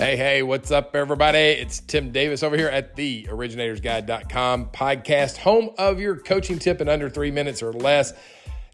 Hey, hey, what's up, everybody? It's Tim Davis over here at the originatorsguide.com podcast, home of your coaching tip in under three minutes or less.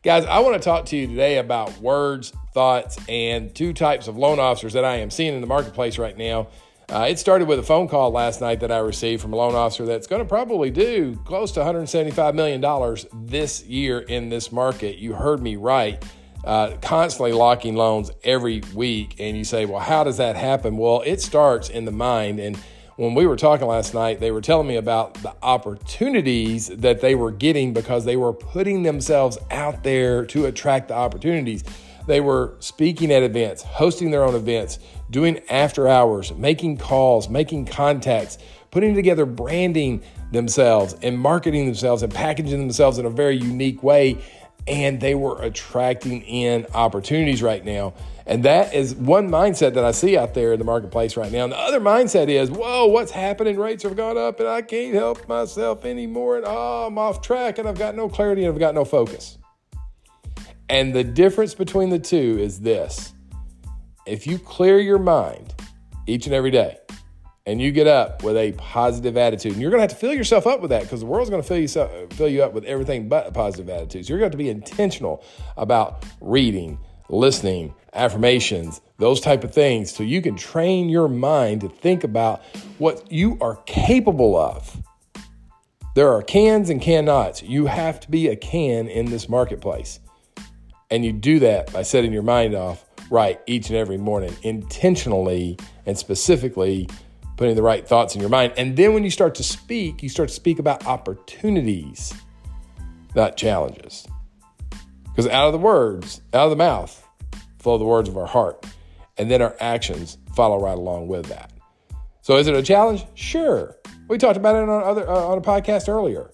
Guys, I want to talk to you today about words, thoughts, and two types of loan officers that I am seeing in the marketplace right now. Uh, it started with a phone call last night that I received from a loan officer that's going to probably do close to $175 million this year in this market. You heard me right uh, constantly locking loans every week. And you say, well, how does that happen? Well, it starts in the mind. And when we were talking last night, they were telling me about the opportunities that they were getting because they were putting themselves out there to attract the opportunities. They were speaking at events, hosting their own events, doing after hours, making calls, making contacts, putting together branding themselves and marketing themselves and packaging themselves in a very unique way and they were attracting in opportunities right now. And that is one mindset that I see out there in the marketplace right now. And the other mindset is, whoa, what's happening? Rates have gone up and I can't help myself anymore. And oh, I'm off track and I've got no clarity and I've got no focus. And the difference between the two is this if you clear your mind each and every day, and you get up with a positive attitude. And you're going to have to fill yourself up with that because the world's going to fill you, fill you up with everything but positive attitudes. You're going to have to be intentional about reading, listening, affirmations, those type of things so you can train your mind to think about what you are capable of. There are cans and cannots. You have to be a can in this marketplace. And you do that by setting your mind off right each and every morning, intentionally and specifically putting the right thoughts in your mind. And then when you start to speak, you start to speak about opportunities, not challenges. Because out of the words, out of the mouth, flow the words of our heart. And then our actions follow right along with that. So is it a challenge? Sure. We talked about it on other uh, on a podcast earlier.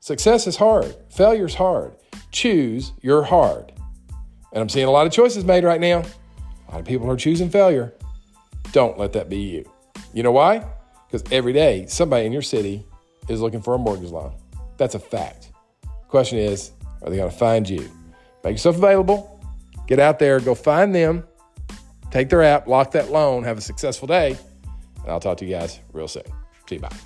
Success is hard. Failure is hard. Choose your hard. And I'm seeing a lot of choices made right now. A lot of people are choosing failure. Don't let that be you. You know why? Because every day somebody in your city is looking for a mortgage loan. That's a fact. Question is, are they going to find you? Make yourself available. Get out there, go find them, take their app, lock that loan, have a successful day, and I'll talk to you guys real soon. See you. Bye.